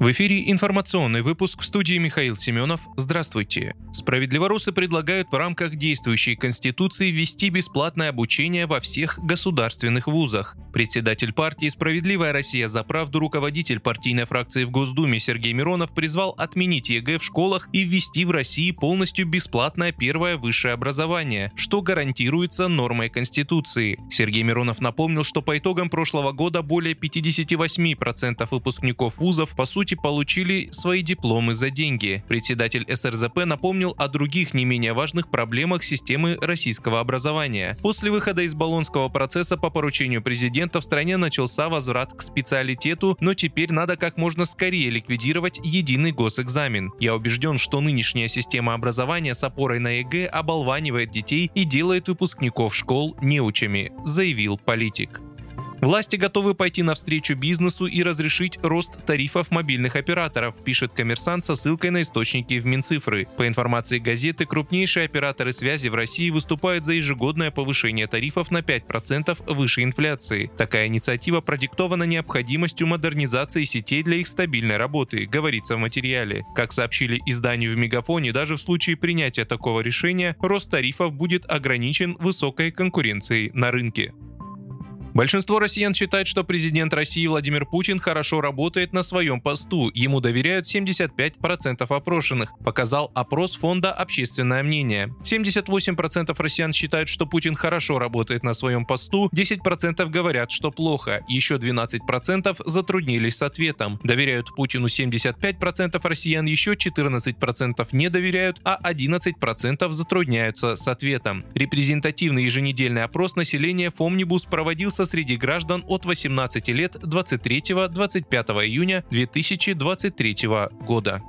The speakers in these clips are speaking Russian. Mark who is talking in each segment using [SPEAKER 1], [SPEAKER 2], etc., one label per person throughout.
[SPEAKER 1] В эфире информационный выпуск в студии Михаил Семенов. Здравствуйте. Справедливорусы предлагают в рамках действующей Конституции ввести бесплатное обучение во всех государственных вузах. Председатель партии «Справедливая Россия за правду» руководитель партийной фракции в Госдуме Сергей Миронов призвал отменить ЕГЭ в школах и ввести в России полностью бесплатное первое высшее образование, что гарантируется нормой Конституции. Сергей Миронов напомнил, что по итогам прошлого года более 58% выпускников вузов по сути получили свои дипломы за деньги. Председатель СРЗП напомнил о других не менее важных проблемах системы российского образования. После выхода из Болонского процесса по поручению президента в стране начался возврат к специалитету, но теперь надо как можно скорее ликвидировать единый госэкзамен. Я убежден, что нынешняя система образования с опорой на ЕГЭ оболванивает детей и делает выпускников школ неучами, заявил политик. Власти готовы пойти навстречу бизнесу и разрешить рост тарифов мобильных операторов, пишет коммерсант со ссылкой на источники в Минцифры. По информации газеты, крупнейшие операторы связи в России выступают за ежегодное повышение тарифов на 5% выше инфляции. Такая инициатива продиктована необходимостью модернизации сетей для их стабильной работы, говорится в материале. Как сообщили изданию в Мегафоне, даже в случае принятия такого решения рост тарифов будет ограничен высокой конкуренцией на рынке. Большинство россиян считает, что президент России Владимир Путин хорошо работает на своем посту. Ему доверяют 75% опрошенных, показал опрос фонда «Общественное мнение». 78% россиян считают, что Путин хорошо работает на своем посту, 10% говорят, что плохо, еще 12% затруднились с ответом. Доверяют Путину 75% россиян, еще 14% не доверяют, а 11% затрудняются с ответом. Репрезентативный еженедельный опрос населения Фомнибус проводился проводился среди граждан от 18 лет 23-25 июня 2023 года.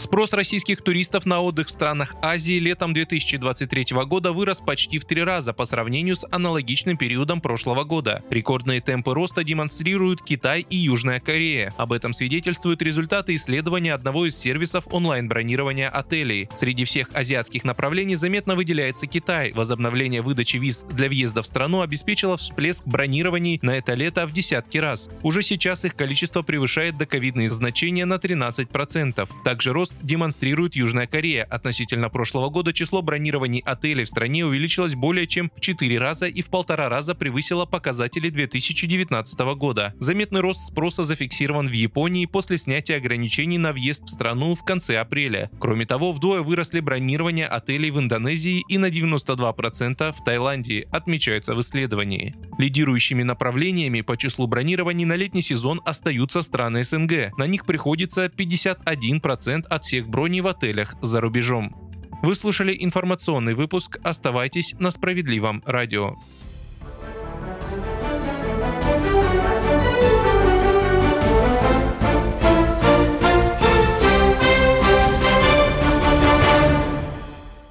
[SPEAKER 1] Спрос российских туристов на отдых в странах Азии летом 2023 года вырос почти в три раза по сравнению с аналогичным периодом прошлого года. Рекордные темпы роста демонстрируют Китай и Южная Корея. Об этом свидетельствуют результаты исследования одного из сервисов онлайн-бронирования отелей. Среди всех азиатских направлений заметно выделяется Китай. Возобновление выдачи виз для въезда в страну обеспечило всплеск бронирований на это лето в десятки раз. Уже сейчас их количество превышает доковидные значения на 13%. Также рост рост демонстрирует Южная Корея. Относительно прошлого года число бронирований отелей в стране увеличилось более чем в 4 раза и в полтора раза превысило показатели 2019 года. Заметный рост спроса зафиксирован в Японии после снятия ограничений на въезд в страну в конце апреля. Кроме того, вдвое выросли бронирования отелей в Индонезии и на 92% в Таиланде, отмечается в исследовании. Лидирующими направлениями по числу бронирований на летний сезон остаются страны СНГ. На них приходится 51% от всех броней в отелях за рубежом. Вы слушали информационный выпуск. Оставайтесь на справедливом радио.